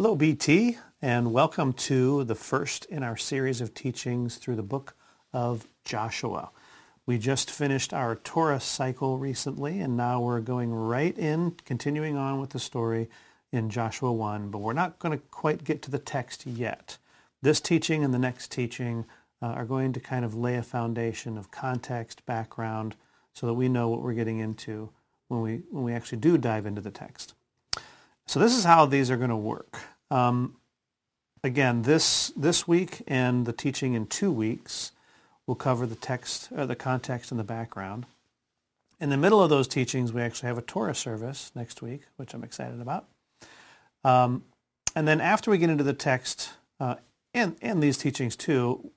Hello, BT, and welcome to the first in our series of teachings through the book of Joshua. We just finished our Torah cycle recently, and now we're going right in, continuing on with the story in Joshua 1, but we're not going to quite get to the text yet. This teaching and the next teaching uh, are going to kind of lay a foundation of context, background, so that we know what we're getting into when we, when we actually do dive into the text. So this is how these are going to work. Um, again, this this week and the teaching in two weeks will cover the text, uh, the context, and the background. In the middle of those teachings, we actually have a Torah service next week, which I'm excited about. Um, and then after we get into the text uh, and and these teachings too,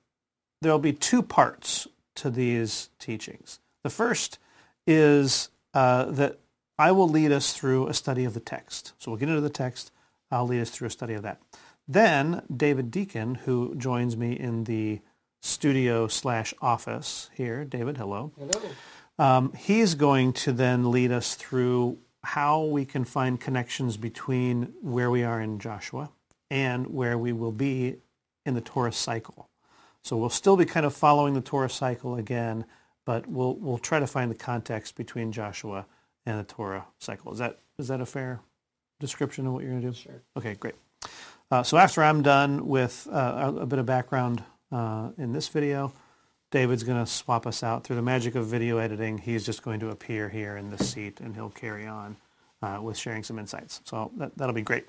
there will be two parts to these teachings. The first is uh, that I will lead us through a study of the text. So we'll get into the text. I'll lead us through a study of that. Then David Deacon, who joins me in the studio slash office here. David, hello. Hello. Um, he's going to then lead us through how we can find connections between where we are in Joshua and where we will be in the Torah cycle. So we'll still be kind of following the Torah cycle again, but we'll we'll try to find the context between Joshua and the Torah cycle. Is that is that a fair description of what you're going to do? Sure. Okay, great. Uh, so after I'm done with uh, a, bit of background uh, in this video, David's going to swap us out through the magic of video editing. He's just going to appear here in this seat, and he'll carry on uh, with sharing some insights. So that, that'll be great.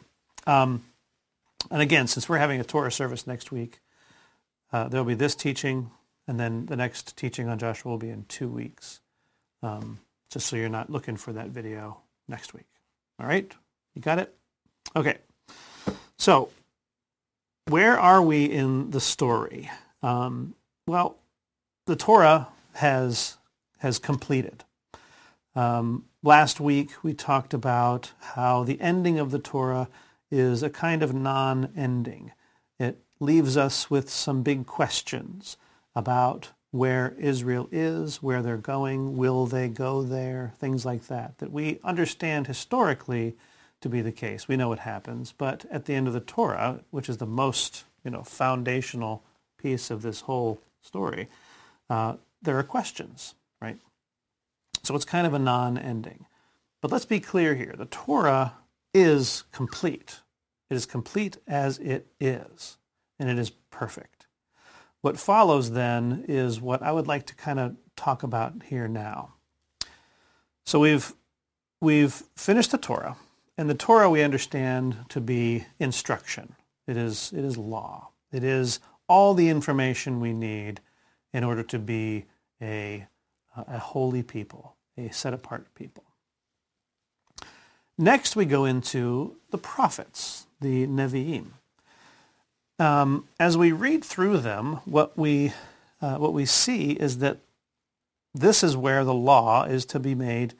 Um, and again, since we're having a Torah service next week, uh, there'll be this teaching, and then the next teaching on Joshua will be in two weeks. Um, just so you're not looking for that video next week. All right? You got it? Okay. So, where are we in the story? Um, well, the Torah has has completed. Um, last week we talked about how the ending of the Torah is a kind of non-ending. It leaves us with some big questions about where Israel is, where they're going, will they go there, things like that, that we understand historically to be the case. We know what happens, but at the end of the Torah, which is the most you know foundational piece of this whole story, uh, there are questions, right? So it's kind of a non-ending. But let's be clear here: the Torah is complete. It is complete as it is, and it is perfect. What follows then is what I would like to kind of talk about here now. So we've we've finished the Torah, and the Torah we understand to be instruction. It is it is law. It is all the information we need in order to be a a holy people, a set apart people. Next, we go into the prophets, the Nevi'im. Um, as we read through them, what we uh, what we see is that this is where the law is to be made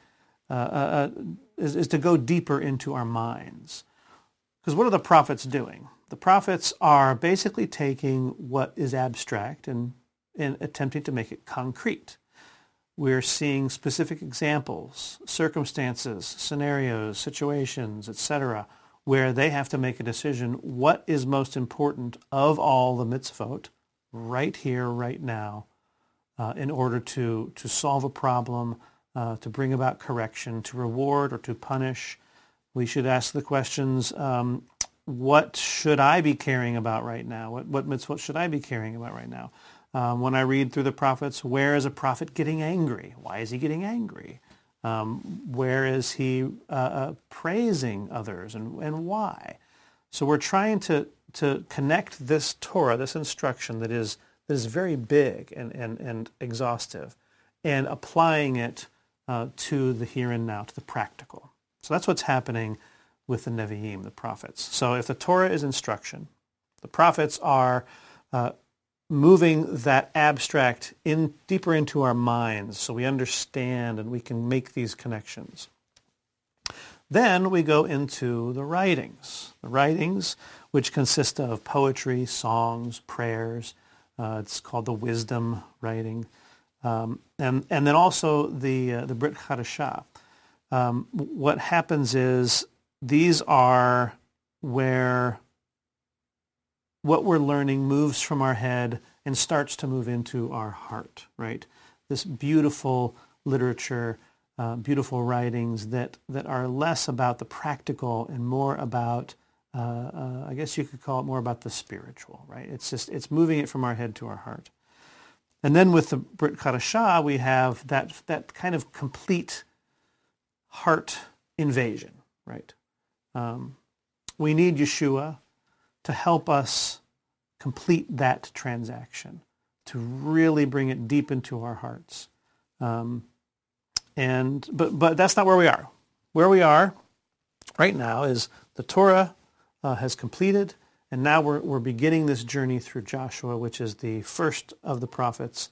uh, uh, uh is, is to go deeper into our minds. Because what are the prophets doing? The prophets are basically taking what is abstract and, and attempting to make it concrete. We're seeing specific examples, circumstances, scenarios, situations, etc., where they have to make a decision what is most important of all the mitzvot right here, right now, uh, in order to, to solve a problem, uh, to bring about correction, to reward or to punish. We should ask the questions, um, what should I be caring about right now? What, what mitzvot should I be caring about right now? Um, when I read through the prophets, where is a prophet getting angry? Why is he getting angry? Um, where is he uh, uh, praising others and, and why? So we're trying to, to connect this Torah, this instruction that is, that is very big and, and, and exhaustive, and applying it uh, to the here and now, to the practical. So that's what's happening with the Nevi'im, the prophets. So if the Torah is instruction, the prophets are uh, moving that abstract in deeper into our minds so we understand and we can make these connections. Then we go into the writings. The writings, which consist of poetry, songs, prayers. Uh, it's called the wisdom writing. Um, and, and then also the, uh, the Brit Hadashah. Um, what happens is these are where what we're learning moves from our head and starts to move into our heart, right? This beautiful literature, uh, beautiful writings that, that are less about the practical and more about, uh, uh, I guess you could call it more about the spiritual, right? It's just, it's moving it from our head to our heart. And then with the Brit Chadashah, we have that, that kind of complete heart invasion, right? Um, we need Yeshua to help us complete that transaction, to really bring it deep into our hearts. Um, and but but that's not where we are. Where we are right now is the Torah uh, has completed, and now we're we're beginning this journey through Joshua, which is the first of the prophets,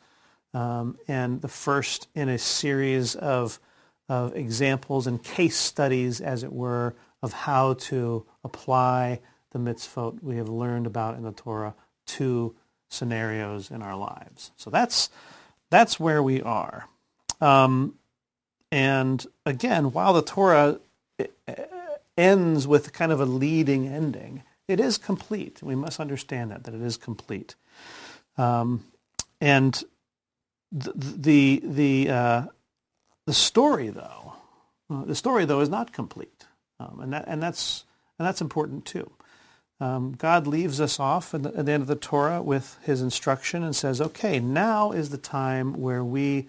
um, and the first in a series of of examples and case studies, as it were, of how to apply the mitzvot we have learned about in the Torah to scenarios in our lives. So that's that's where we are. Um, and again, while the Torah ends with kind of a leading ending, it is complete. We must understand that that it is complete. Um, and the the the, uh, the story, though, uh, the story though is not complete, um, and that and that's and that's important too. Um, God leaves us off at the, at the, end of the Torah with his instruction and says, okay, now is the time where we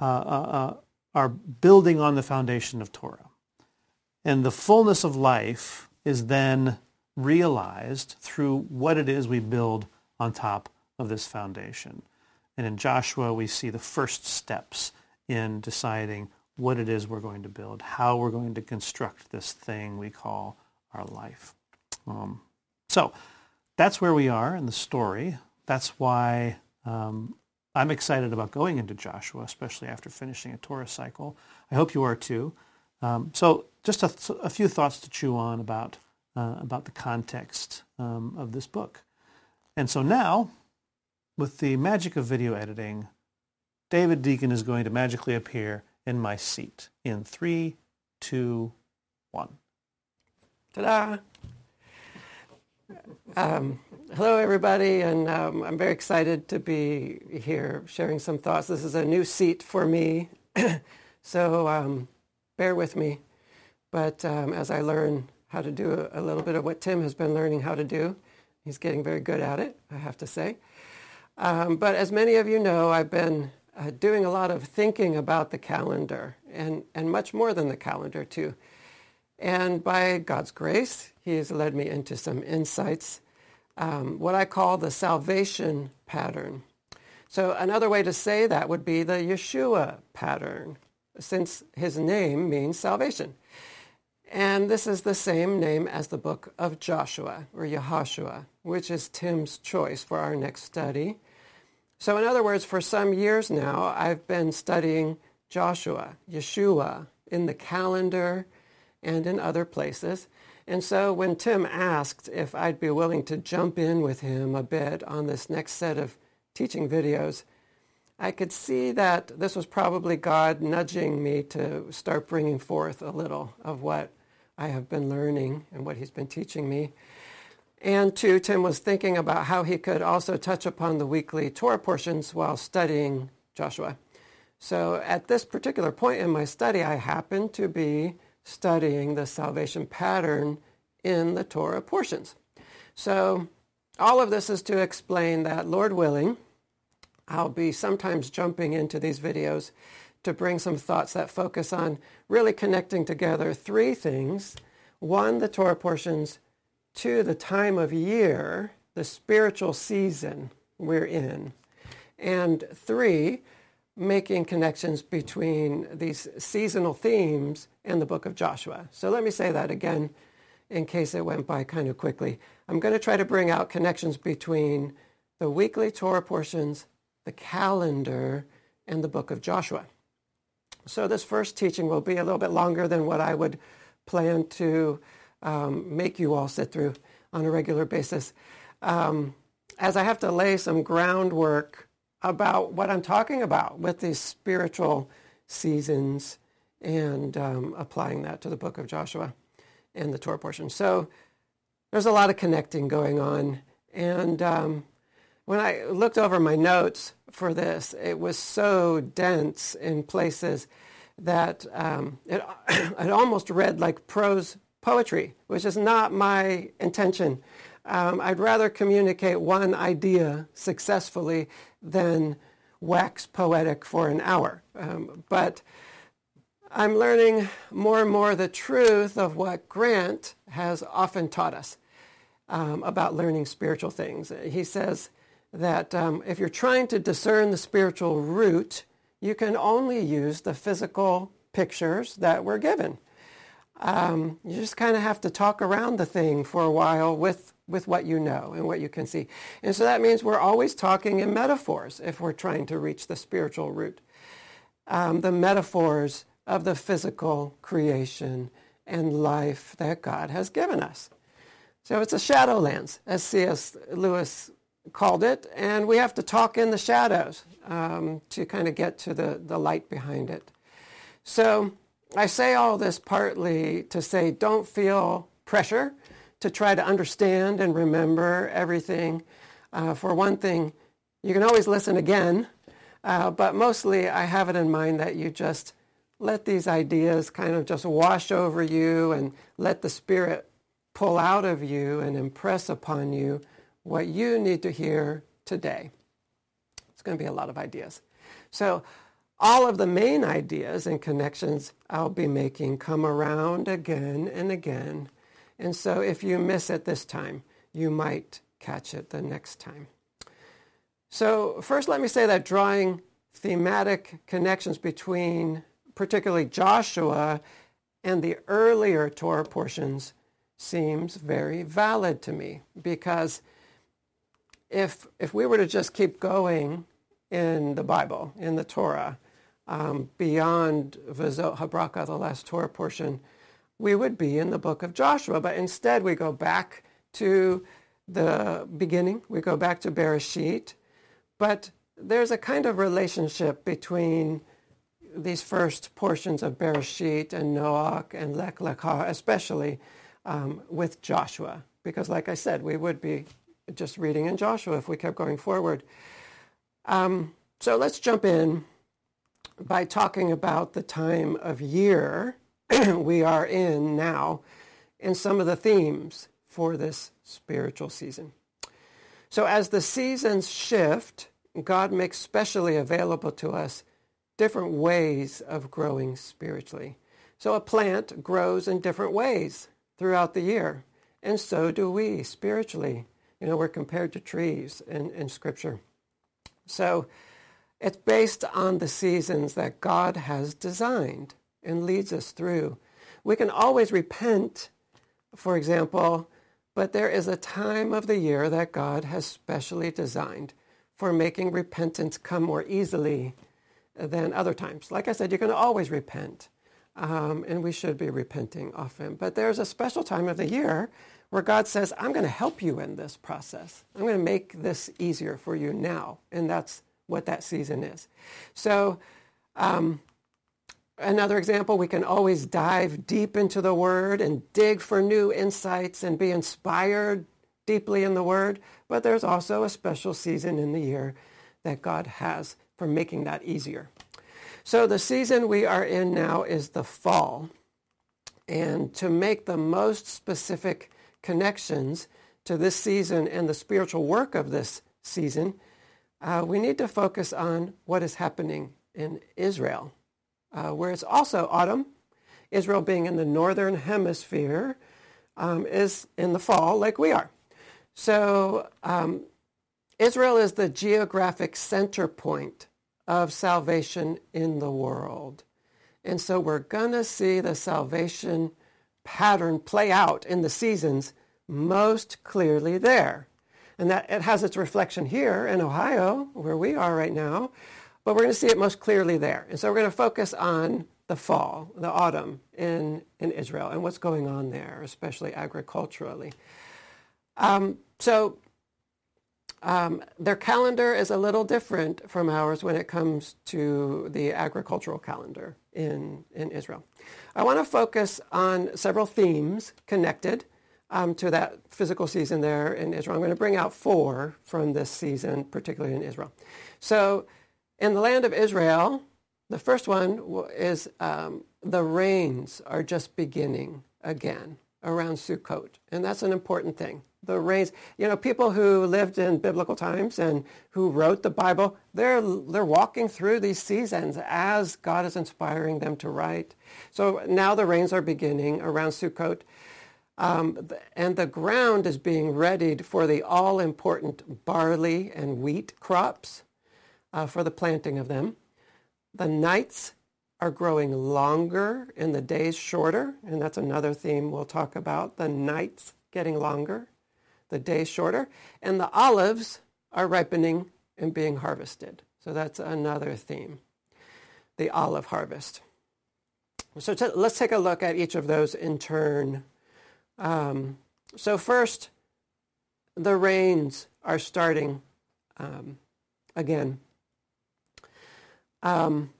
uh, uh, uh, are building on the foundation of Torah. And the fullness of life is then realized through what it is we build on top of this foundation. And in Joshua, we see the first steps in deciding what it is we're going to build, how we're going to construct this thing we call our life. Um, so that's where we are in the story. That's why um, I'm excited about going into Joshua, especially after finishing a Torah cycle. I hope you are too. Um, so just a, a, few thoughts to chew on about, uh, about the context um, of this book. And so now, with the magic of video editing, David Deacon is going to magically appear in my seat in three, two, one. Ta-da! Um, hello, everybody, and um, I'm very excited to be here sharing some thoughts. This is a new seat for me, so um, bear with me. But um, as I learn how to do a, little bit of what Tim has been learning how to do, he's getting very good at it, I have to say. Um, but as many of you know, I've been uh, doing a lot of thinking about the calendar, and, and much more than the calendar, too. And by God's grace, He has led me into some insights, um, what I call the salvation pattern. So another way to say that would be the Yeshua pattern, since his name means salvation. And this is the same name as the book of Joshua, or Yahashua, which is Tim's choice for our next study. So in other words, for some years now, I've been studying Joshua, Yeshua, in the calendar, and in other places. And so when Tim asked if I'd be willing to jump in with him a bit on this next set of teaching videos, I could see that this was probably God nudging me to start bringing forth a little of what I have been learning and what he's been teaching me. And two, Tim was thinking about how he could also touch upon the weekly Torah portions while studying Joshua. So at this particular point in my study, I happened to be studying the salvation pattern in the Torah portions. So all of this is to explain that, Lord willing, I'll be sometimes jumping into these videos to bring some thoughts that focus on really connecting together three things. One, the Torah portions. Two, the time of year, the spiritual season we're in. And three, making connections between these seasonal themes and the book of Joshua. So let me say that again in case it went by kind of quickly. I'm going to try to bring out connections between the weekly Torah portions, the calendar, and the book of Joshua. So this first teaching will be a little bit longer than what I would plan to um, make you all sit through on a regular basis, um, as I have to lay some groundwork about what I'm talking about with these spiritual seasons and um, applying that to the book of Joshua and the Torah portion. So there's a lot of connecting going on. And um, when I looked over my notes for this, it was so dense in places that um, it, it almost read like prose poetry, which is not my intention. Um, I'd rather communicate one idea successfully than wax poetic for an hour. Um, but I'm learning more and more the truth of what Grant has often taught us um, about learning spiritual things. He says that um, if you're trying to discern the spiritual root, you can only use the physical pictures that we're given. Um, you just kind of have to talk around the thing for a while with, with what you know and what you can see. And so that means we're always talking in metaphors if we're trying to reach the spiritual root. Um, the metaphors of the physical creation and life that God has given us. So it's a Shadowlands, as C.S. Lewis called it, and we have to talk in the shadows um, to kind of get to the, the light behind it. So I say all this partly to say don't feel pressure to try to understand and remember everything. Uh, for one thing, you can always listen again, uh, but mostly I have it in mind that you just let these ideas kind of just wash over you and let the Spirit pull out of you and impress upon you what you need to hear today. It's going to be a lot of ideas. So all of the main ideas and connections I'll be making come around again and again. And so if you miss it this time, you might catch it the next time. So first let me say that drawing thematic connections between particularly Joshua and the earlier Torah portions seems very valid to me because if if we were to just keep going in the Bible, in the Torah, um, beyond V'zot Habracha, the last Torah portion, we would be in the book of Joshua. But instead, we go back to the beginning. We go back to Bereshit. But there's a kind of relationship between these first portions of Bereshit and Noach and Lech Lecha, especially um, with Joshua, because like I said, we would be just reading in Joshua if we kept going forward. Um, so let's jump in by talking about the time of year we are in now and some of the themes for this spiritual season. So as the seasons shift, God makes specially available to us different ways of growing spiritually. So a plant grows in different ways throughout the year, and so do we spiritually. You know, we're compared to trees in, in Scripture. So it's based on the seasons that God has designed and leads us through. We can always repent, for example, but there is a time of the year that God has specially designed for making repentance come more easily than other times. Like I said, you can always repent, um, and we should be repenting often. But there's a special time of the year where God says, I'm going to help you in this process. I'm going to make this easier for you now. And that's what that season is. So, um, another example, we can always dive deep into the Word and dig for new insights and be inspired deeply in the Word. But there's also a special season in the year that God has for making that easier. So the season we are in now is the fall. And to make the most specific connections to this season and the spiritual work of this season, uh, we need to focus on what is happening in Israel, uh, where it's also autumn. Israel being in the northern hemisphere um, is in the fall like we are. So um, Israel is the geographic center point of salvation in the world. And so we're going to see the salvation pattern play out in the seasons most clearly there. And that it has its reflection here in Ohio, where we are right now, but we're going to see it most clearly there. And so we're going to focus on the fall, the autumn in, in Israel and what's going on there, especially agriculturally. Um, so um, their calendar is a little different from ours when it comes to the agricultural calendar in, in Israel. I want to focus on several themes connected um, to that physical season there in Israel. I'm going to bring out four from this season, particularly in Israel. So, in the land of Israel, the first one is um, the rains are just beginning again around Sukkot, and that's an important thing. The rains, you know, people who lived in biblical times and who wrote the Bible, they're they're walking through these seasons as God is inspiring them to write. So now the rains are beginning around Sukkot. Um, and the ground is being readied for the all-important barley and wheat crops uh, for the planting of them. The nights are growing longer and the days shorter, and that's another theme we'll talk about, the nights getting longer, the days shorter, and the olives are ripening and being harvested. So that's another theme, the olive harvest. So t- let's take a look at each of those in turn. Um, so first, the rains are starting um, again. Um,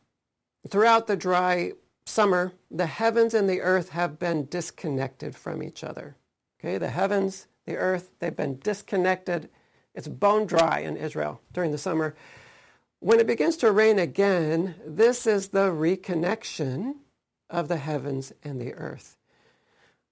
throughout the dry summer, the heavens and the earth have been disconnected from each other. Okay, the heavens, the earth, they've been disconnected. It's bone dry in Israel during the summer. When it begins to rain again, this is the reconnection of the heavens and the earth.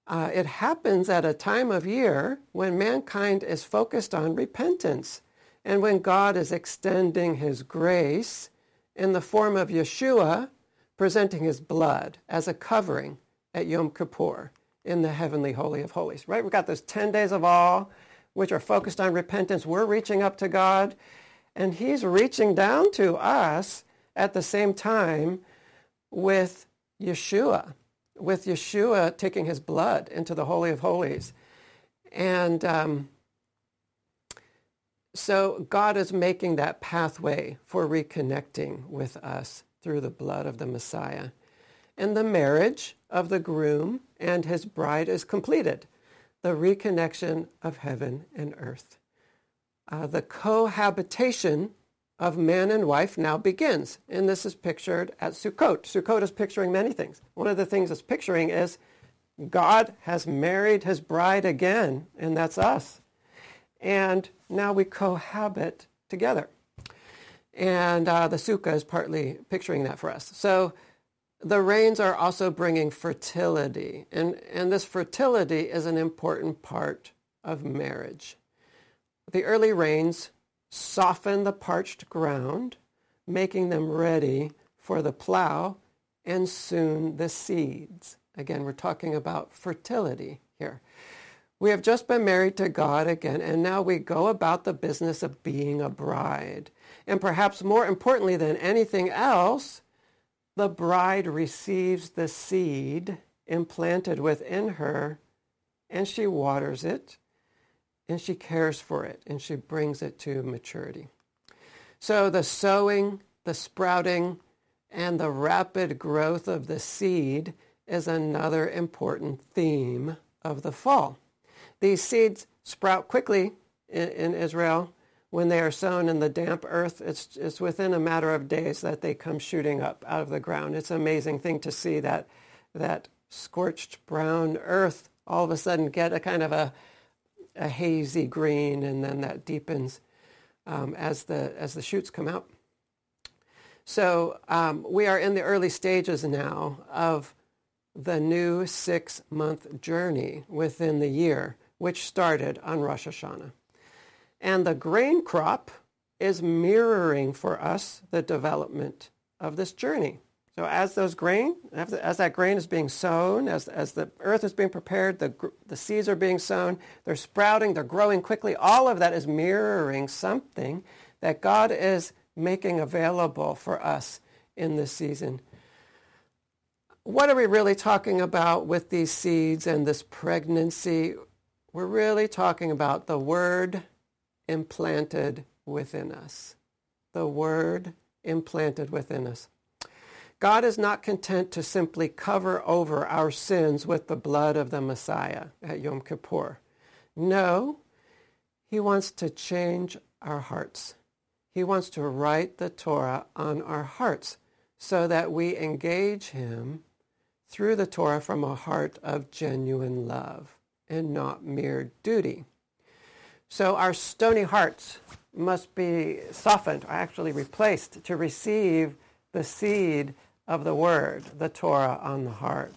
Uh, it happens at a time of year when mankind is focused on repentance and when God is extending his grace in the form of Yeshua presenting his blood as a covering at Yom Kippur in the heavenly holy of holies, right? We've got those 10 days of awe, which are focused on repentance. We're reaching up to God, and he's reaching down to us at the same time with Yeshua with Yeshua taking his blood into the Holy of Holies. And um, so God is making that pathway for reconnecting with us through the blood of the Messiah. And the marriage of the groom and his bride is completed, the reconnection of heaven and earth. Uh, the cohabitation of man and wife now begins. And this is pictured at Sukkot. Sukkot is picturing many things. One of the things it's picturing is God has married his bride again, and that's us. And now we cohabit together. And uh, the sukkah is partly picturing that for us. So the rains are also bringing fertility. And, and this fertility is an important part of marriage. The early rains soften the parched ground, making them ready for the plow and soon the seeds. Again, we're talking about fertility here. We have just been married to God again, and now we go about the business of being a bride. And perhaps more importantly than anything else, the bride receives the seed implanted within her, and she waters it, and she cares for it and she brings it to maturity. So the sowing, the sprouting, and the rapid growth of the seed is another important theme of the fall. These seeds sprout quickly in, in Israel when they are sown in the damp earth. It's, it's within a matter of days that they come shooting up out of the ground. It's an amazing thing to see that, that scorched brown earth all of a sudden get a kind of a a hazy green, and then that deepens um, as the as the shoots come out. So um, we are in the early stages now of the new six-month journey within the year, which started on Rosh Hashanah, and the grain crop is mirroring for us the development of this journey. So as those grain, as that grain is being sown, as, as the earth is being prepared, the, the seeds are being sown, they're sprouting, they're growing quickly. All of that is mirroring something that God is making available for us in this season. What are we really talking about with these seeds and this pregnancy? We're really talking about the word implanted within us. The word implanted within us. God is not content to simply cover over our sins with the blood of the Messiah at Yom Kippur. No, he wants to change our hearts. He wants to write the Torah on our hearts so that we engage him through the Torah from a heart of genuine love. And not mere duty. So our stony hearts must be softened, or actually replaced, to receive the seed of the Word, the Torah, on the heart.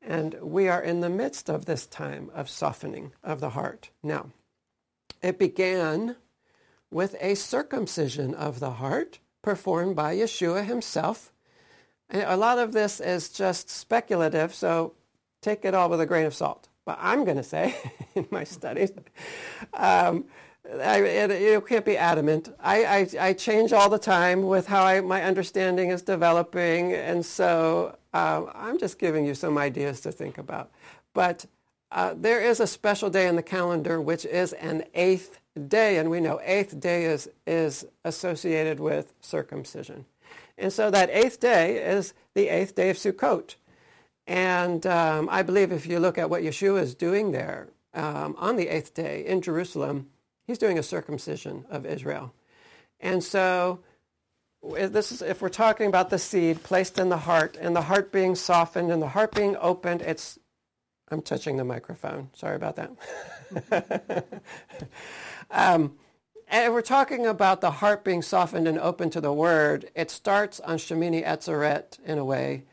And we are in the midst of this time of softening of the heart. Now, it began with a circumcision of the heart performed by Yeshua himself. And a lot of this is just speculative, so take it all with a grain of salt. But I'm going to say, in my studies, um, I, it, can't be adamant. I, I, I, change all the time with how I, my understanding is developing, and so um, I'm just giving you some ideas to think about. But uh, there is a special day in the calendar, which is an eighth day, and we know eighth day is, is associated with circumcision. And so that eighth day is the eighth day of Sukkot. And um, I believe if you look at what Yeshua is doing there um, on the eighth day in Jerusalem, he's doing a circumcision of Israel. And so this is, if we're talking about the seed placed in the heart and the heart being softened and the heart being opened, it's, I'm touching the microphone. Sorry about that. um, and we're talking about the heart being softened and open to the word. It starts on Shemini Atzeret in a way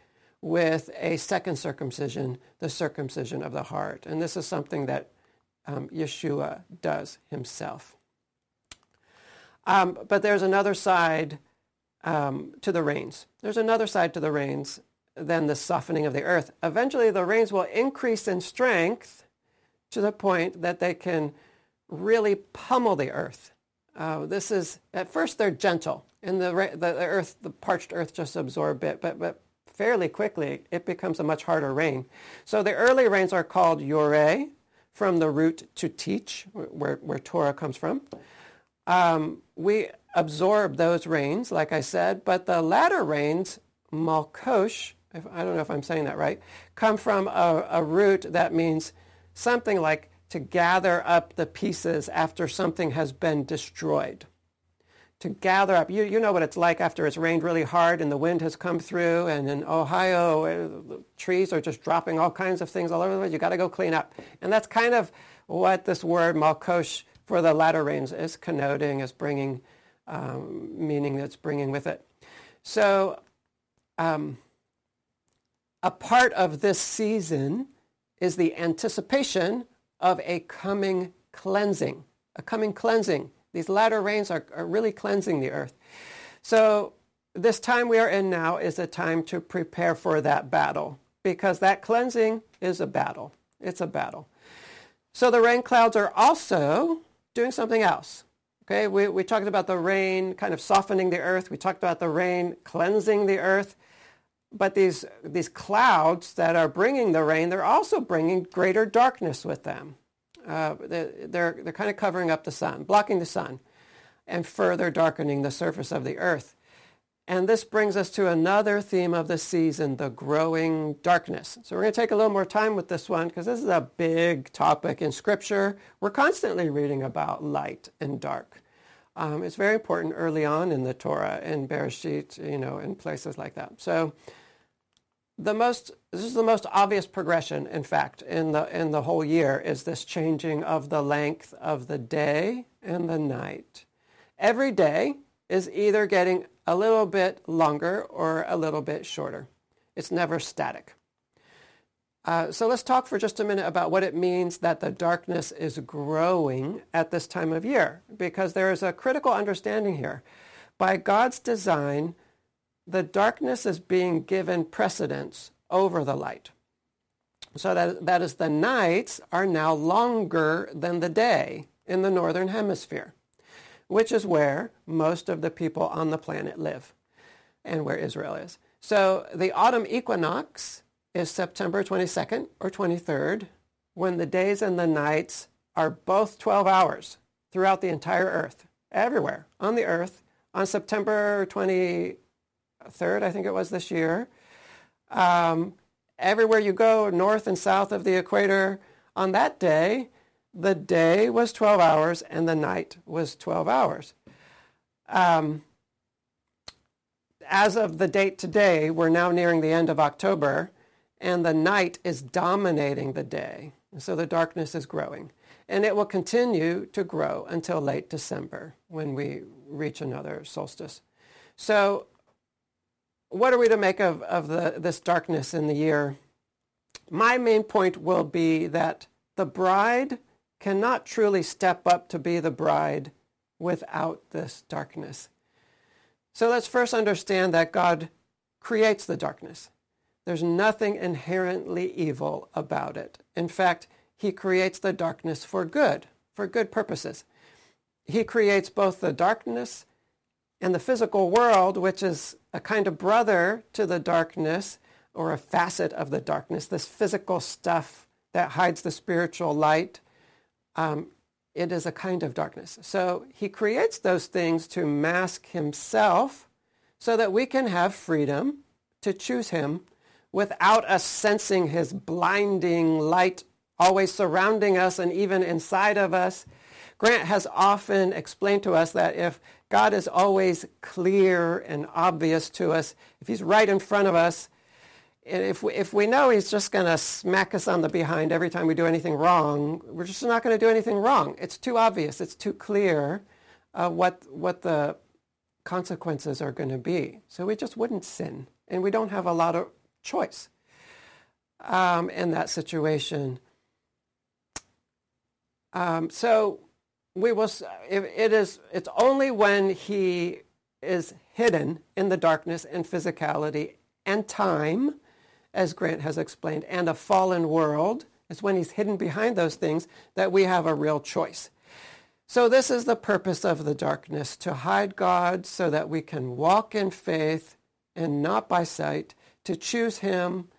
with a second circumcision, the circumcision of the heart. And this is something that um, Yeshua does himself. Um, but there's another side um, to the rains. There's another side to the rains than the softening of the earth. Eventually, the rains will increase in strength to the point that they can really pummel the earth. Uh, this is at first they're gentle, and the, the, the earth, the parched earth, just absorb it, but but fairly quickly it becomes a much harder rain. So the early rains are called yoreh, from the root to teach, where, where Torah comes from. Um, we absorb those rains, like I said, but the latter rains, malkosh, I don't know if I'm saying that right, come from a, a root that means something like to gather up the pieces after something has been destroyed to gather up. You, you know what it's like after it's rained really hard and the wind has come through and in Ohio, uh, trees are just dropping all kinds of things all over the place. You've got to go clean up. And that's kind of what this word malkosh for the latter rains is connoting, is bringing, um, meaning that's bringing with it. So um, a part of this season is the anticipation of a coming cleansing, a coming cleansing. These latter rains are, are really cleansing the earth. So this time we are in now is a time to prepare for that battle because that cleansing is a battle. It's a battle. So the rain clouds are also doing something else. Okay, we, we talked about the rain kind of softening the earth. We talked about the rain cleansing the earth. But these, these clouds that are bringing the rain, they're also bringing greater darkness with them uh, they're, they're kind of covering up the sun, blocking the sun, and further darkening the surface of the earth. And this brings us to another theme of the season, the growing darkness. So we're going to take a little more time with this one because this is a big topic in Scripture. We're constantly reading about light and dark. Um, it's very important early on in the Torah and Bereshit, you know, in places like that. So the most this is the most obvious progression in fact in the in the whole year is this changing of the length of the day and the night. Every day is either getting a little bit longer or a little bit shorter. It's never static. Uh, so let's talk for just a minute about what it means that the darkness is growing at this time of year because there is a critical understanding here. By god's design the darkness is being given precedence over the light. So that, that is the nights are now longer than the day in the northern hemisphere, which is where most of the people on the planet live and where Israel is. So the autumn equinox is September 22nd or 23rd when the days and the nights are both 12 hours throughout the entire earth, everywhere on the earth. On September 20, third, I think it was this year. Um, everywhere you go, north and south of the equator, on that day, the day was 12 hours and the night was 12 hours. Um, as of the date today, we're now nearing the end of October, and the night is dominating the day. So the darkness is growing. And it will continue to grow until late December when we reach another solstice. So what are we to make of, of the, this darkness in the year? My main point will be that the bride cannot truly step up to be the bride without this darkness. So let's first understand that God creates the darkness. There's nothing inherently evil about it. In fact, he creates the darkness for good, for good purposes. He creates both the darkness and the physical world, which is a kind of brother to the darkness or a facet of the darkness, this physical stuff that hides the spiritual light. Um, it is a kind of darkness. So he creates those things to mask himself so that we can have freedom to choose him without us sensing his blinding light always surrounding us and even inside of us. Grant has often explained to us that if God is always clear and obvious to us, if he's right in front of us, if we, if we know he's just going to smack us on the behind every time we do anything wrong, we're just not going to do anything wrong. It's too obvious. It's too clear uh, what, what the consequences are going to be. So we just wouldn't sin. And we don't have a lot of choice um, in that situation. Um, so we will. It is. It's only when he is hidden in the darkness and physicality and time, as Grant has explained, and a fallen world. It's when he's hidden behind those things that we have a real choice. So this is the purpose of the darkness, to hide God so that we can walk in faith and not by sight, to choose him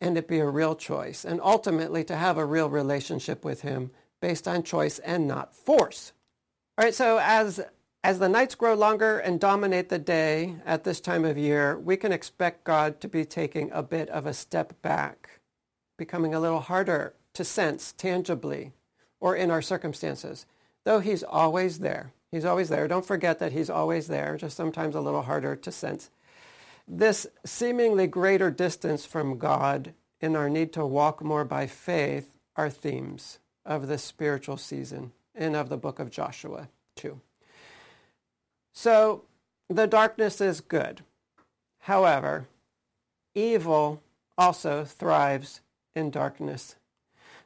and it be a real choice, and ultimately to have a real relationship with him based on choice and not force. All right, so as as the nights grow longer and dominate the day at this time of year, we can expect God to be taking a bit of a step back, becoming a little harder to sense tangibly or in our circumstances, though he's always there. He's always there. Don't forget that he's always there, just sometimes a little harder to sense. This seemingly greater distance from God and our need to walk more by faith are themes of this spiritual season and of the book of Joshua too. So the darkness is good. However, evil also thrives in darkness.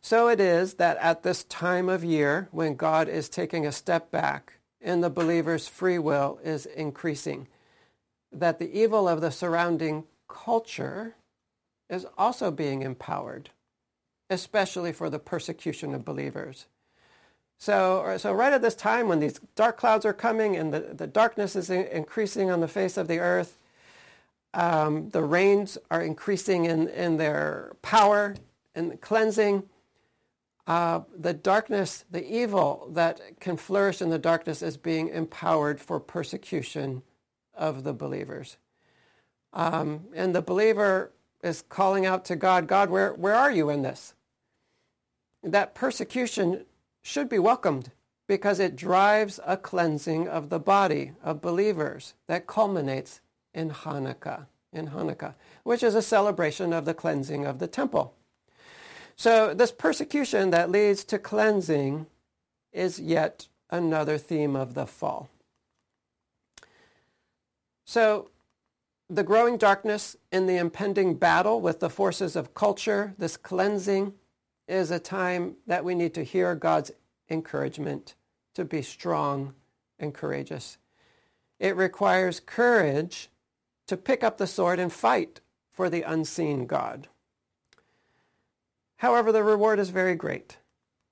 So it is that at this time of year, when God is taking a step back and the believer's free will is increasing, that the evil of the surrounding culture is also being empowered especially for the persecution of believers. So, so right at this time when these dark clouds are coming and the, the darkness is in, increasing on the face of the earth, um, the rains are increasing in, in their power and cleansing. Uh, the darkness, the evil that can flourish in the darkness is being empowered for persecution of the believers. Um, and the believer is calling out to God, God, where, where are you in this? That persecution should be welcomed because it drives a cleansing of the body of believers that culminates in Hanukkah, in Hanukkah, which is a celebration of the cleansing of the temple. So this persecution that leads to cleansing is yet another theme of the fall. So the growing darkness in the impending battle with the forces of culture, this cleansing, is a time that we need to hear God's encouragement to be strong and courageous. It requires courage to pick up the sword and fight for the unseen God. However, the reward is very great.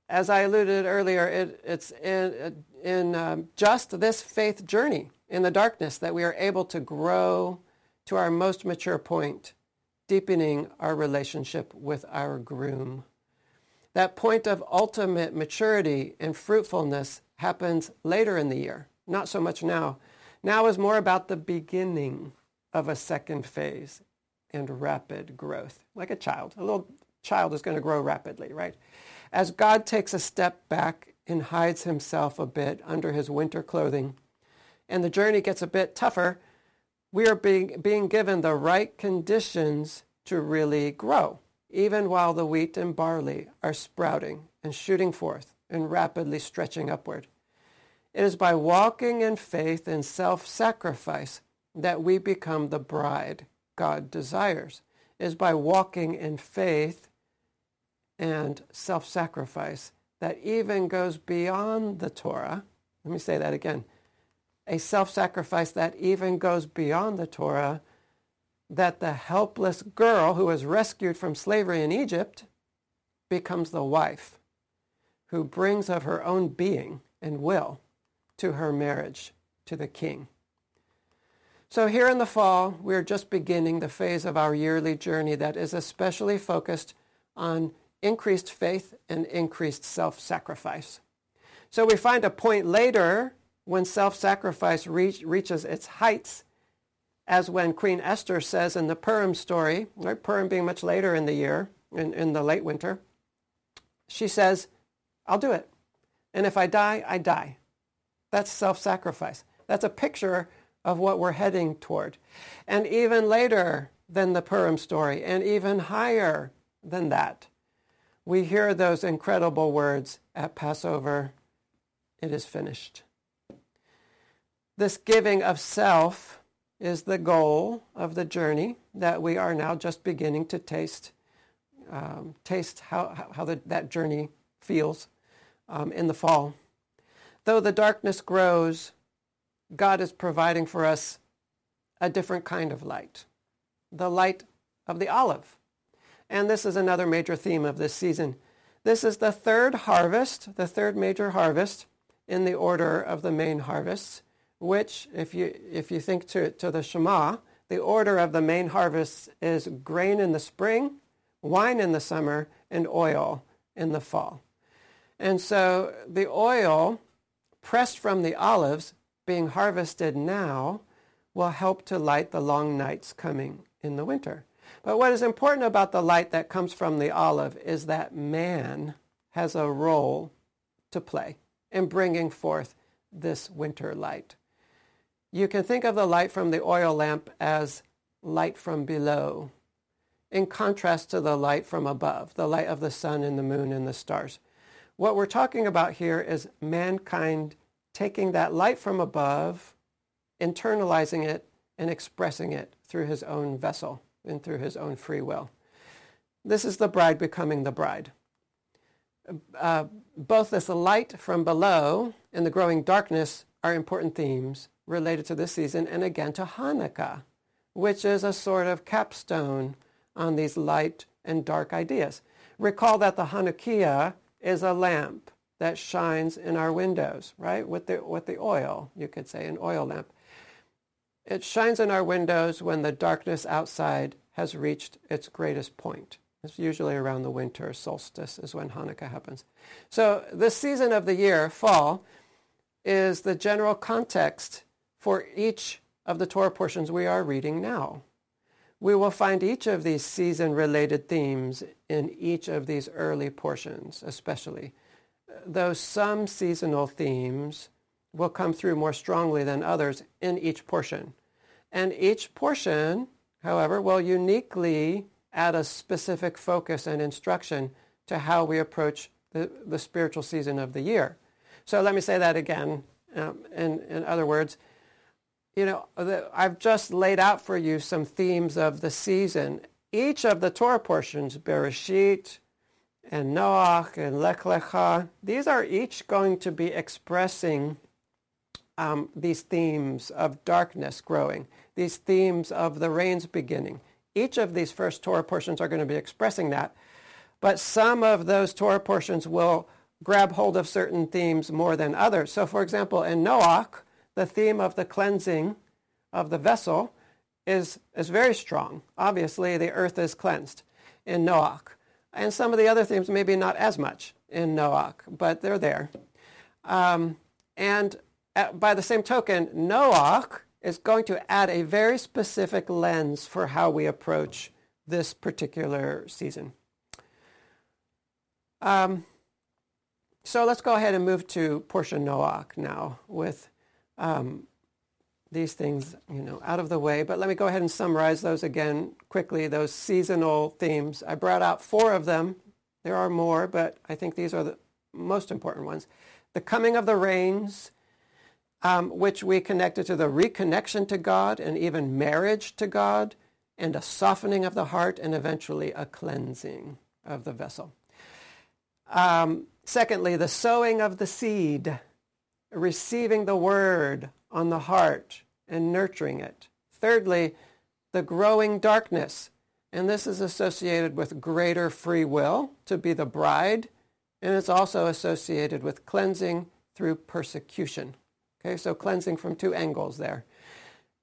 As I alluded earlier, it, it's in, in um, just this faith journey in the darkness that we are able to grow to our most mature point, deepening our relationship with our groom. That point of ultimate maturity and fruitfulness happens later in the year, not so much now. Now is more about the beginning of a second phase and rapid growth, like a child. A little child is going to grow rapidly, right? As God takes a step back and hides himself a bit under his winter clothing, and the journey gets a bit tougher, we are being, being given the right conditions to really grow even while the wheat and barley are sprouting and shooting forth and rapidly stretching upward. It is by walking in faith and self-sacrifice that we become the bride God desires. It is by walking in faith and self-sacrifice that even goes beyond the Torah. Let me say that again. A self-sacrifice that even goes beyond the Torah that the helpless girl who was rescued from slavery in Egypt becomes the wife who brings of her own being and will to her marriage to the king. So here in the fall, we're just beginning the phase of our yearly journey that is especially focused on increased faith and increased self-sacrifice. So we find a point later when self-sacrifice reach, reaches its heights as when Queen Esther says in the Purim story, right, Purim being much later in the year, in, in the late winter, she says, I'll do it. And if I die, I die. That's self-sacrifice. That's a picture of what we're heading toward. And even later than the Purim story, and even higher than that, we hear those incredible words at Passover, it is finished. This giving of self is the goal of the journey that we are now just beginning to taste, um, taste how, how the, that journey feels um, in the fall. Though the darkness grows, God is providing for us a different kind of light, the light of the olive. And this is another major theme of this season. This is the third harvest, the third major harvest in the order of the main harvests which, if you, if you think to, to the Shema, the order of the main harvests is grain in the spring, wine in the summer, and oil in the fall. And so the oil pressed from the olives being harvested now will help to light the long nights coming in the winter. But what is important about the light that comes from the olive is that man has a role to play in bringing forth this winter light. You can think of the light from the oil lamp as light from below, in contrast to the light from above, the light of the sun and the moon and the stars. What we're talking about here is mankind taking that light from above, internalizing it, and expressing it through his own vessel and through his own free will. This is the bride becoming the bride. Uh, both this light from below and the growing darkness are important themes related to this season and again to Hanukkah, which is a sort of capstone on these light and dark ideas. Recall that the Hanukkiah is a lamp that shines in our windows, right? With the, with the oil, you could say, an oil lamp. It shines in our windows when the darkness outside has reached its greatest point. It's usually around the winter solstice is when Hanukkah happens. So this season of the year, fall, is the general context for each of the Torah portions we are reading now. We will find each of these season-related themes in each of these early portions, especially. Though some seasonal themes will come through more strongly than others in each portion. And each portion, however, will uniquely add a specific focus and instruction to how we approach the, the spiritual season of the year. So let me say that again. Um, in, in other words, you know, I've just laid out for you some themes of the season. Each of the Torah portions, Bereshit and Noach and Lech Lecha, these are each going to be expressing um, these themes of darkness growing, these themes of the rains beginning. Each of these first Torah portions are going to be expressing that. But some of those Torah portions will grab hold of certain themes more than others. So for example, in Noach, the theme of the cleansing of the vessel is, is very strong. Obviously, the earth is cleansed in Noach. And some of the other themes, maybe not as much in Noach, but they're there. Um, and at, by the same token, Noach is going to add a very specific lens for how we approach this particular season. Um, so let's go ahead and move to portion Noach now with um, these things, you know, out of the way. But let me go ahead and summarize those again quickly, those seasonal themes. I brought out four of them. There are more, but I think these are the most important ones. The coming of the rains, um, which we connected to the reconnection to God and even marriage to God, and a softening of the heart, and eventually a cleansing of the vessel. Um, secondly, the sowing of the seed, receiving the word on the heart and nurturing it. Thirdly, the growing darkness, and this is associated with greater free will to be the bride, and it's also associated with cleansing through persecution. Okay, so cleansing from two angles there.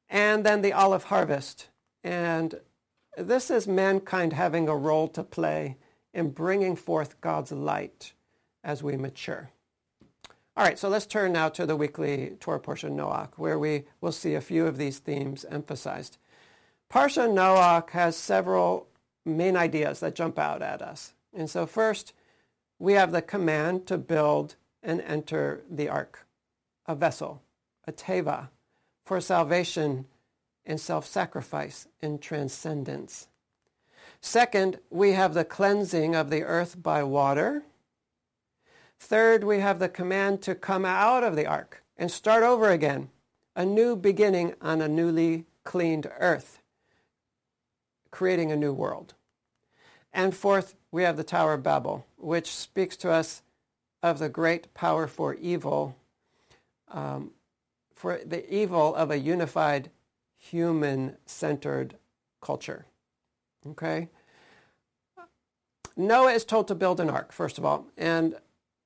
And then the olive harvest. And this is mankind having a role to play in bringing forth God's light as we mature. All right, so let's turn now to the weekly Torah portion Noach, where we will see a few of these themes emphasized. Parsha Noach has several main ideas that jump out at us. And so first, we have the command to build and enter the ark, a vessel, a teva, for salvation and self-sacrifice and transcendence. Second, we have the cleansing of the earth by water, Third, we have the command to come out of the ark and start over again, a new beginning on a newly cleaned earth, creating a new world. And fourth, we have the Tower of Babel, which speaks to us of the great power for evil, um, for the evil of a unified human-centered culture. Okay? Noah is told to build an ark, first of all, and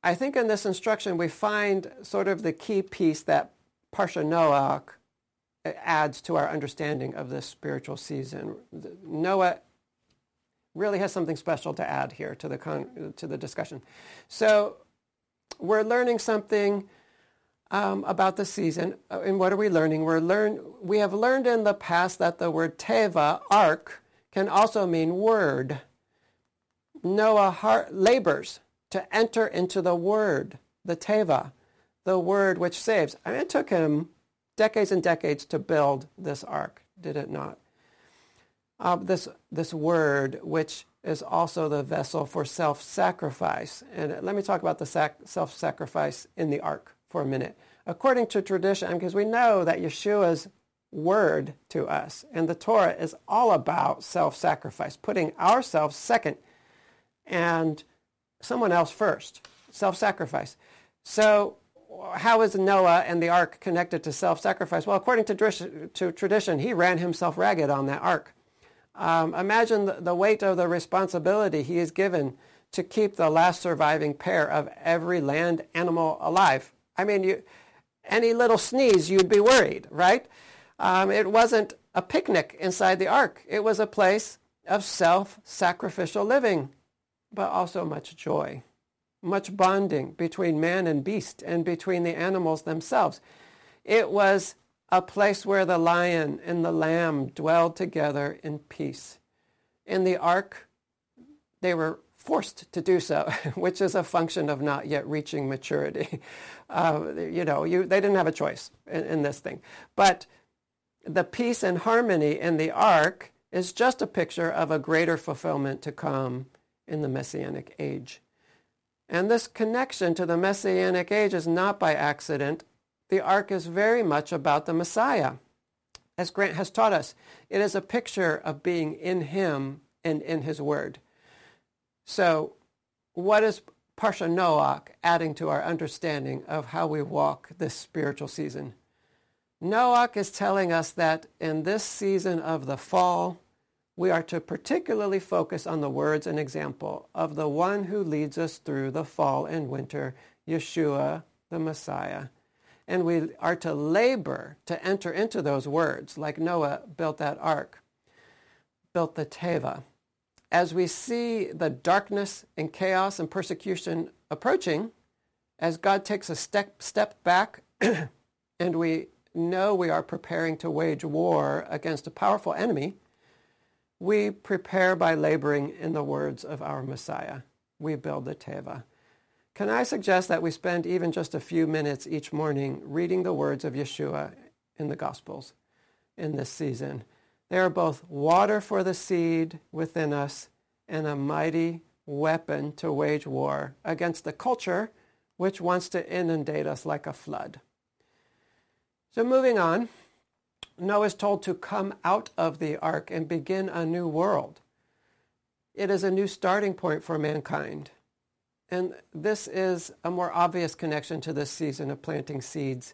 I think in this instruction we find sort of the key piece that Parsha Noach adds to our understanding of this spiritual season. Noah really has something special to add here to the, con- to the discussion. So we're learning something um, about the season. Uh, and what are we learning? We're learn- we have learned in the past that the word teva, ark, can also mean word. Noah har- labors to enter into the Word, the Teva, the Word which saves. I mean, it took him decades and decades to build this ark, did it not? Uh, this, this Word which is also the vessel for self-sacrifice. And let me talk about the sac- self-sacrifice in the ark for a minute. According to tradition, because we know that Yeshua's word to us and the Torah is all about self-sacrifice, putting ourselves second and someone else first, self-sacrifice. So how is Noah and the ark connected to self-sacrifice? Well, according to, to tradition, he ran himself ragged on that ark. Um, imagine the, the weight of the responsibility he is given to keep the last surviving pair of every land animal alive. I mean, you, any little sneeze, you'd be worried, right? Um, it wasn't a picnic inside the ark. It was a place of self-sacrificial living but also much joy, much bonding between man and beast and between the animals themselves. It was a place where the lion and the lamb dwelled together in peace. In the ark, they were forced to do so, which is a function of not yet reaching maturity. Uh, you know, you, they didn't have a choice in, in this thing. But the peace and harmony in the ark is just a picture of a greater fulfillment to come in the Messianic age. And this connection to the Messianic age is not by accident. The ark is very much about the Messiah. As Grant has taught us, it is a picture of being in him and in his word. So what is Parsha Noach adding to our understanding of how we walk this spiritual season? Noach is telling us that in this season of the fall, we are to particularly focus on the words and example of the one who leads us through the fall and winter, Yeshua, the Messiah. And we are to labor to enter into those words, like Noah built that ark, built the Teva. As we see the darkness and chaos and persecution approaching, as God takes a step, step back and we know we are preparing to wage war against a powerful enemy, we prepare by laboring in the words of our Messiah. We build the Teva. Can I suggest that we spend even just a few minutes each morning reading the words of Yeshua in the Gospels in this season. They are both water for the seed within us and a mighty weapon to wage war against the culture which wants to inundate us like a flood. So moving on, Noah is told to come out of the ark and begin a new world. It is a new starting point for mankind. And this is a more obvious connection to this season of planting seeds.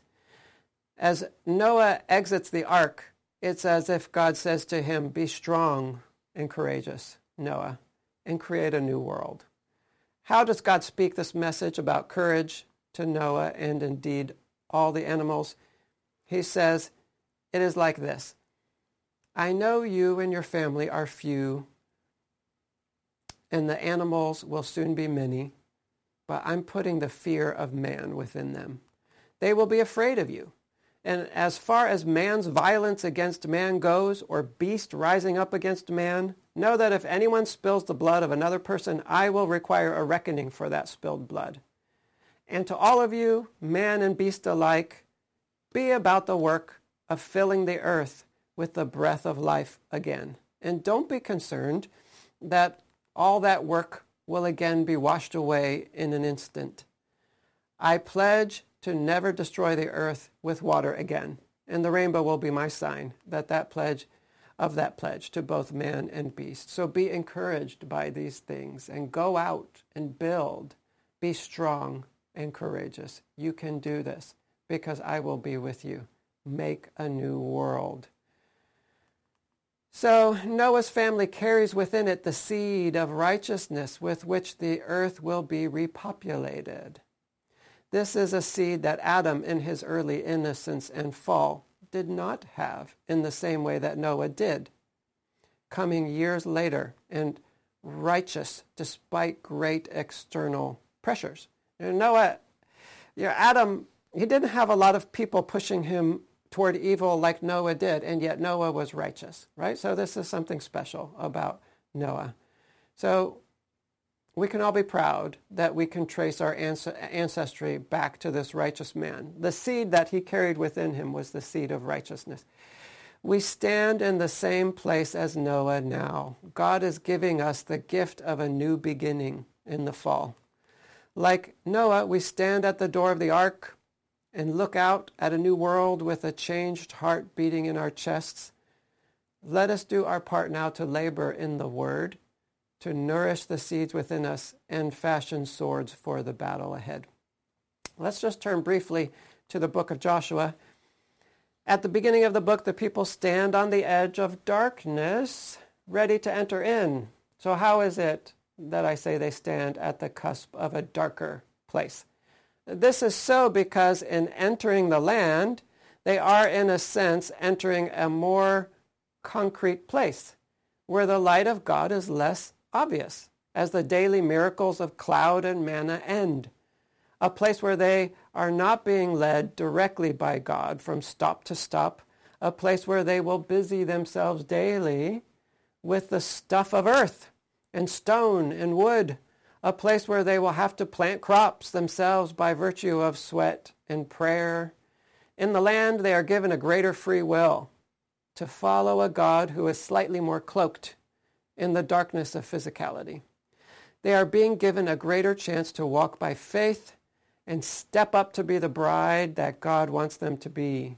As Noah exits the ark, it's as if God says to him, Be strong and courageous, Noah, and create a new world. How does God speak this message about courage to Noah and indeed all the animals? He says, It is like this I know you and your family are few, and the animals will soon be many, but I'm putting the fear of man within them. They will be afraid of you and as far as man's violence against man goes, or beast rising up against man, know that if anyone spills the blood of another person, I will require a reckoning for that spilled blood. And to all of you, man and beast alike, be about the work of filling the earth with the breath of life again. And don't be concerned that all that work will again be washed away in an instant. I pledge to never destroy the earth with water again. And the rainbow will be my sign that that pledge of that pledge to both man and beast. So be encouraged by these things and go out and build. Be strong and courageous. You can do this because I will be with you. Make a new world. So Noah's family carries within it the seed of righteousness with which the earth will be repopulated. This is a seed that Adam, in his early innocence and fall, did not have in the same way that Noah did. Coming years later and righteous despite great external pressures. You know, Noah, you know, Adam, he didn't have a lot of people pushing him toward evil like Noah did, and yet Noah was righteous, right? So this is something special about Noah. So we can all be proud that we can trace our ancestry back to this righteous man. The seed that he carried within him was the seed of righteousness. We stand in the same place as Noah now. God is giving us the gift of a new beginning in the fall. Like Noah, we stand at the door of the ark and look out at a new world with a changed heart beating in our chests. Let us do our part now to labor in the word to nourish the seeds within us and fashion swords for the battle ahead. Let's just turn briefly to the book of Joshua. At the beginning of the book, the people stand on the edge of darkness, ready to enter in. So how is it that I say they stand at the cusp of a darker place? This is so because in entering the land, they are in a sense entering a more concrete place where the light of God is less obvious as the daily miracles of cloud and manna end. A place where they are not being led directly by God from stop to stop. A place where they will busy themselves daily with the stuff of earth and stone and wood. A place where they will have to plant crops themselves by virtue of sweat and prayer. In the land, they are given a greater free will to follow a God who is slightly more cloaked in the darkness of physicality. They are being given a greater chance to walk by faith and step up to be the bride that God wants them to be.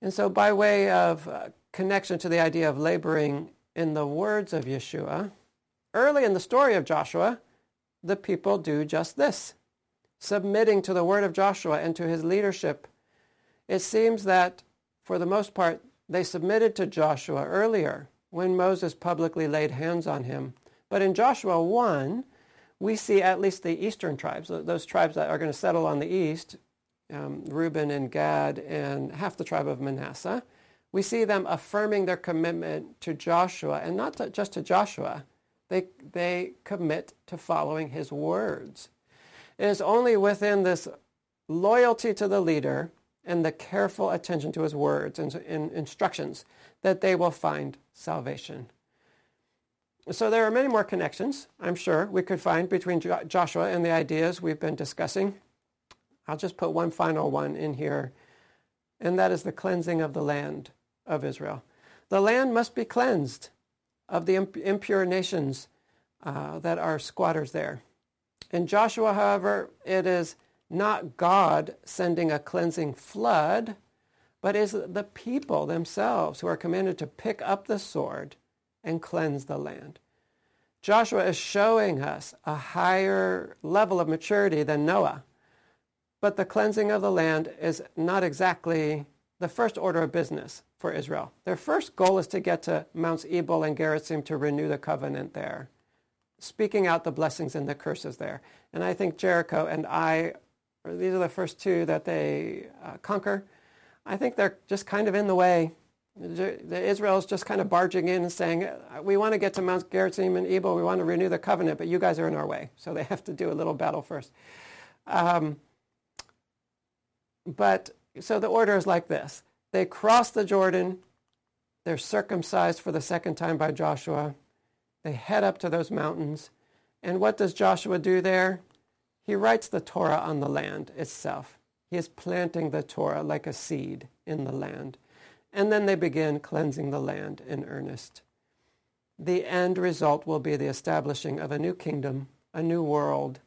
And so by way of uh, connection to the idea of laboring in the words of Yeshua, early in the story of Joshua, the people do just this, submitting to the word of Joshua and to his leadership. It seems that, for the most part, they submitted to Joshua earlier when Moses publicly laid hands on him. But in Joshua 1, we see at least the eastern tribes, those tribes that are going to settle on the east, um, Reuben and Gad and half the tribe of Manasseh, we see them affirming their commitment to Joshua, and not to, just to Joshua. They, they commit to following his words. It is only within this loyalty to the leader and the careful attention to his words and, and instructions that they will find salvation. So there are many more connections, I'm sure, we could find between Joshua and the ideas we've been discussing. I'll just put one final one in here. and that is the cleansing of the land of Israel. The land must be cleansed of the impure nations uh, that are squatters there. In Joshua, however, it is not God sending a cleansing flood, but is the people themselves who are commanded to pick up the sword and cleanse the land. Joshua is showing us a higher level of maturity than Noah. But the cleansing of the land is not exactly the first order of business for Israel. Their first goal is to get to Mounts Ebal and Gerizim to renew the covenant there, speaking out the blessings and the curses there. And I think Jericho and Ai, these are the first two that they uh, conquer. I think they're just kind of in the way. Israel is just kind of barging in and saying, we want to get to Mount Gerizim and Ebal, we want to renew the covenant, but you guys are in our way. So they have to do a little battle first. Um, but so the order is like this. They cross the Jordan. They're circumcised for the second time by Joshua. They head up to those mountains. And what does Joshua do there? He writes the Torah on the land itself. He is planting the Torah like a seed in the land. And then they begin cleansing the land in earnest. The end result will be the establishing of a new kingdom, a new world,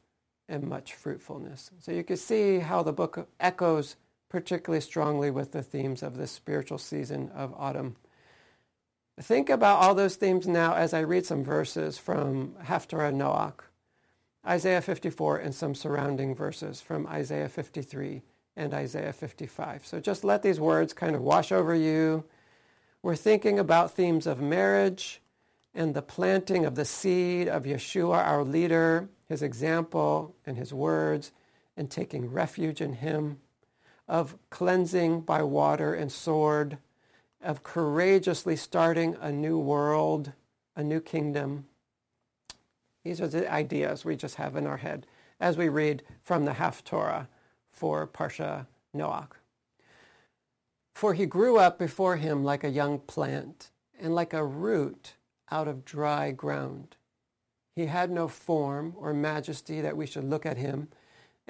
and much fruitfulness. So you can see how the book echoes particularly strongly with the themes of this spiritual season of autumn. Think about all those themes now as I read some verses from Haftarah Noach, Isaiah 54, and some surrounding verses from Isaiah 53 and Isaiah 55. So just let these words kind of wash over you. We're thinking about themes of marriage and the planting of the seed of Yeshua, our leader, his example and his words, and taking refuge in him, of cleansing by water and sword, of courageously starting a new world, a new kingdom. These are the ideas we just have in our head as we read from the Haftorah for Parsha Noach. For he grew up before him like a young plant and like a root out of dry ground. He had no form or majesty that we should look at him,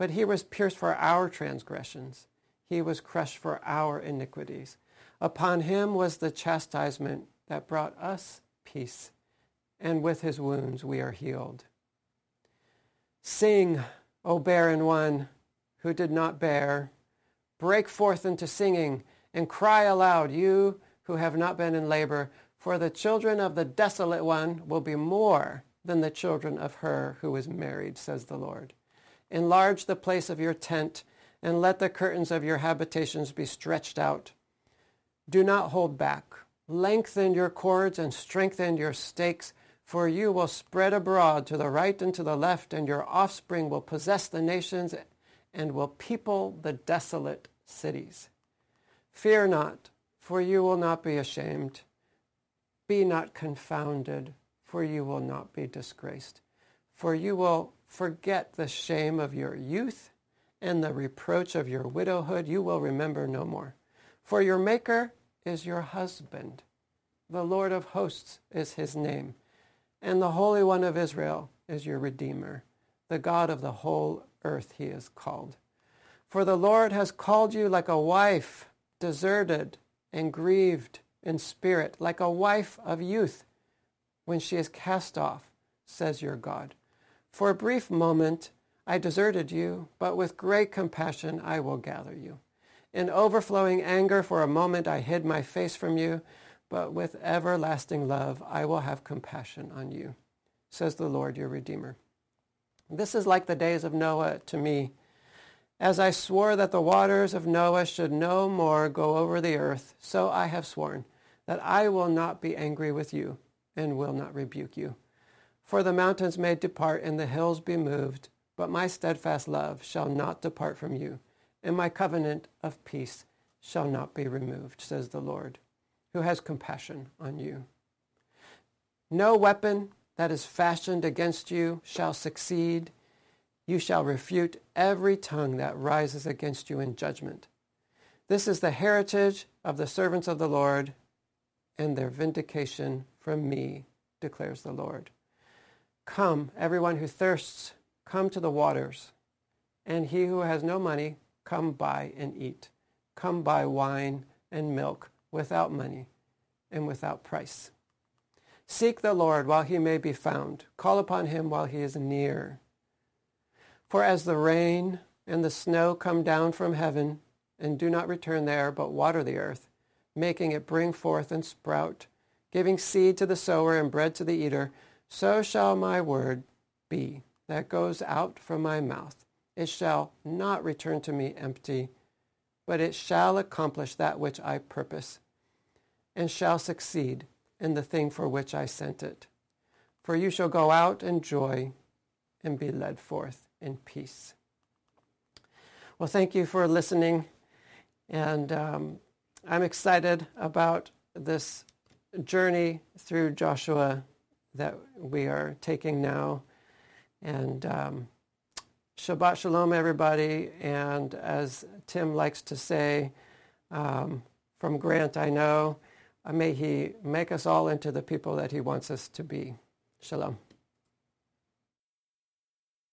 But he was pierced for our transgressions. He was crushed for our iniquities. Upon him was the chastisement that brought us peace, and with his wounds we are healed. Sing, O barren one who did not bear. Break forth into singing and cry aloud, you who have not been in labor, for the children of the desolate one will be more than the children of her who is married, says the Lord. Enlarge the place of your tent, and let the curtains of your habitations be stretched out. Do not hold back. Lengthen your cords and strengthen your stakes, for you will spread abroad to the right and to the left, and your offspring will possess the nations and will people the desolate cities. Fear not, for you will not be ashamed. Be not confounded, for you will not be disgraced. For you will forget the shame of your youth and the reproach of your widowhood you will remember no more. For your Maker is your husband. The Lord of hosts is his name. And the Holy One of Israel is your Redeemer. The God of the whole earth he is called. For the Lord has called you like a wife, deserted and grieved in spirit, like a wife of youth when she is cast off, says your God. For a brief moment I deserted you, but with great compassion I will gather you. In overflowing anger for a moment I hid my face from you, but with everlasting love I will have compassion on you, says the Lord your Redeemer. This is like the days of Noah to me. As I swore that the waters of Noah should no more go over the earth, so I have sworn that I will not be angry with you and will not rebuke you. For the mountains may depart and the hills be moved, but my steadfast love shall not depart from you, and my covenant of peace shall not be removed, says the Lord, who has compassion on you. No weapon that is fashioned against you shall succeed. You shall refute every tongue that rises against you in judgment. This is the heritage of the servants of the Lord and their vindication from me, declares the Lord. Come, everyone who thirsts, come to the waters, and he who has no money, come buy and eat. Come buy wine and milk without money and without price. Seek the Lord while he may be found. Call upon him while he is near. For as the rain and the snow come down from heaven and do not return there, but water the earth, making it bring forth and sprout, giving seed to the sower and bread to the eater, so shall my word be that goes out from my mouth. It shall not return to me empty, but it shall accomplish that which I purpose, and shall succeed in the thing for which I sent it. For you shall go out in joy and be led forth in peace. Well, thank you for listening. And um, I'm excited about this journey through Joshua that we are taking now. And um, Shabbat Shalom, everybody. And as Tim likes to say, um, from Grant, I know, uh, may he make us all into the people that he wants us to be. Shalom.